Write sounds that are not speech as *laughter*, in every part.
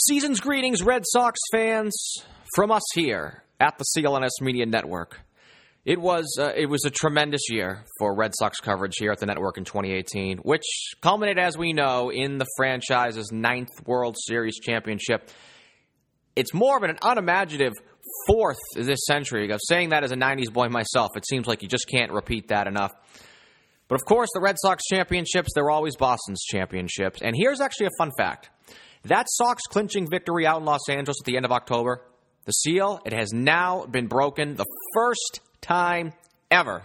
Season's greetings, Red Sox fans, from us here at the CLNS Media Network. It was uh, it was a tremendous year for Red Sox coverage here at the network in 2018, which culminated, as we know, in the franchise's ninth World Series championship. It's more of an unimaginative fourth this century. I'm saying that as a 90s boy myself. It seems like you just can't repeat that enough. But of course, the Red Sox championships, they're always Boston's championships. And here's actually a fun fact that Sox clinching victory out in Los Angeles at the end of October, the seal, it has now been broken the first time ever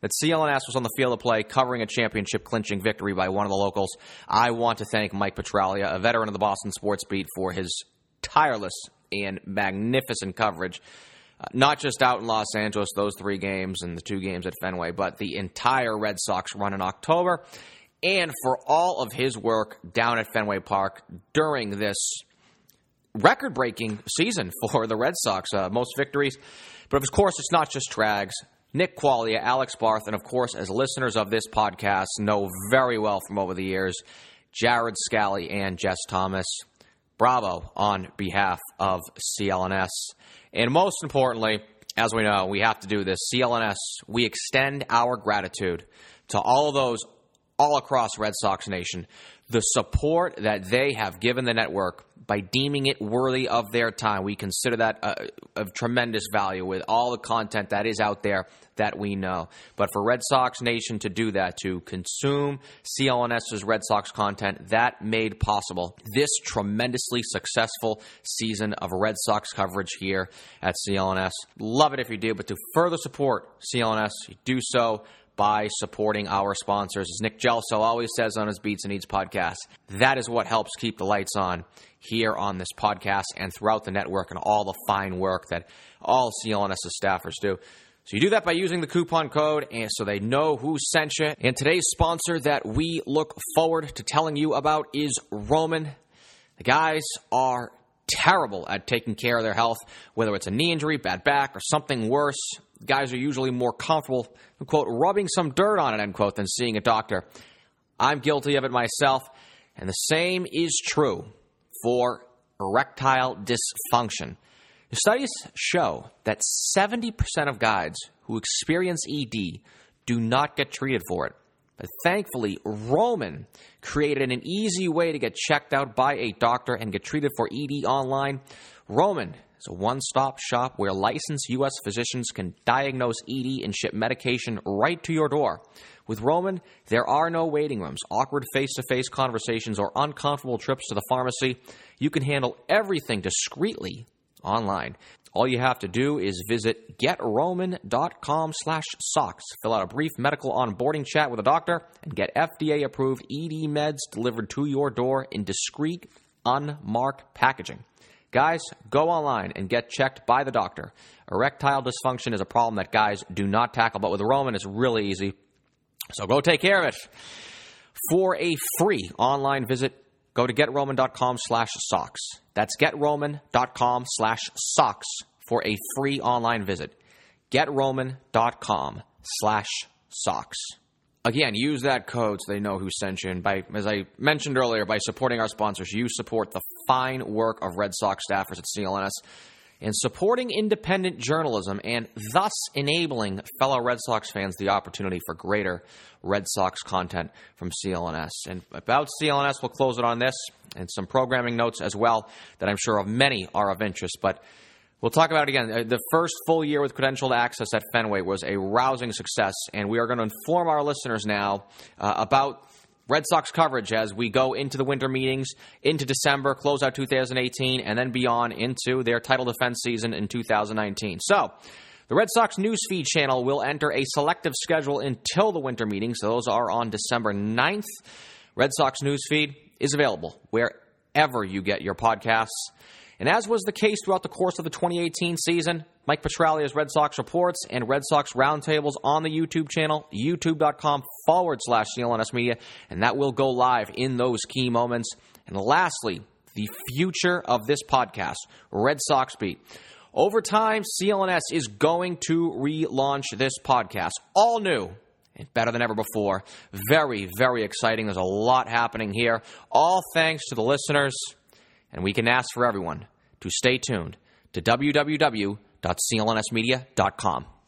that CLNS was on the field of play covering a championship clinching victory by one of the locals. I want to thank Mike Petraglia, a veteran of the Boston sports beat, for his tireless and magnificent coverage. Uh, not just out in Los Angeles, those three games and the two games at Fenway, but the entire Red Sox run in October, and for all of his work down at Fenway Park during this record breaking season *laughs* for the Red Sox. Uh, most victories. But of course, it's not just Trags. Nick Qualia, Alex Barth, and of course, as listeners of this podcast know very well from over the years, Jared Scally and Jess Thomas. Bravo on behalf of CLNS. And most importantly, as we know, we have to do this. CLNS, we extend our gratitude to all of those all across Red Sox Nation, the support that they have given the network by deeming it worthy of their time. We consider that uh, of tremendous value with all the content that is out there that we know. But for Red Sox Nation to do that, to consume CLNS's Red Sox content, that made possible this tremendously successful season of Red Sox coverage here at CLNS. Love it if you do, but to further support CLNS, do so by supporting our sponsors. As Nick Gelso always says on his Beats and Eats podcast, that is what helps keep the lights on here on this podcast and throughout the network and all the fine work that all CLNS staffers do. So you do that by using the coupon code and so they know who sent you. And today's sponsor that we look forward to telling you about is Roman. The guys are terrible at taking care of their health, whether it's a knee injury, bad back, or something worse. Guys are usually more comfortable, quote, rubbing some dirt on it, end quote, than seeing a doctor. I'm guilty of it myself, and the same is true for erectile dysfunction. Studies show that 70% of guys who experience ED do not get treated for it. But thankfully, Roman created an easy way to get checked out by a doctor and get treated for ED online. Roman is a one stop shop where licensed U.S. physicians can diagnose ED and ship medication right to your door. With Roman, there are no waiting rooms, awkward face to face conversations, or uncomfortable trips to the pharmacy. You can handle everything discreetly online. All you have to do is visit getroman.com slash socks. Fill out a brief medical onboarding chat with a doctor and get FDA approved ED meds delivered to your door in discreet, unmarked packaging. Guys, go online and get checked by the doctor. Erectile dysfunction is a problem that guys do not tackle, but with Roman, it's really easy. So go take care of it. For a free online visit, go to getroman.com slash socks. That's getroman.com slash socks for a free online visit. Getroman.com slash socks. Again, use that code so they know who sent you. And by, as I mentioned earlier, by supporting our sponsors, you support the fine work of Red Sox staffers at CLNS. In supporting independent journalism and thus enabling fellow Red Sox fans the opportunity for greater Red Sox content from CLNS. And about CLNS, we'll close it on this and some programming notes as well that I'm sure of many are of interest. But We'll talk about it again. Uh, the first full year with credentialed access at Fenway was a rousing success, and we are going to inform our listeners now uh, about Red Sox coverage as we go into the winter meetings, into December, close out 2018, and then beyond into their title defense season in 2019. So, the Red Sox newsfeed channel will enter a selective schedule until the winter meetings. So those are on December 9th. Red Sox newsfeed is available wherever you get your podcasts. And as was the case throughout the course of the 2018 season, Mike Petraglia's Red Sox reports and Red Sox roundtables on the YouTube channel, youtube.com forward slash CLNS Media, and that will go live in those key moments. And lastly, the future of this podcast, Red Sox Beat. Over time, CLNS is going to relaunch this podcast, all new and better than ever before. Very, very exciting. There's a lot happening here. All thanks to the listeners and we can ask for everyone to stay tuned to www.clnsmedia.com.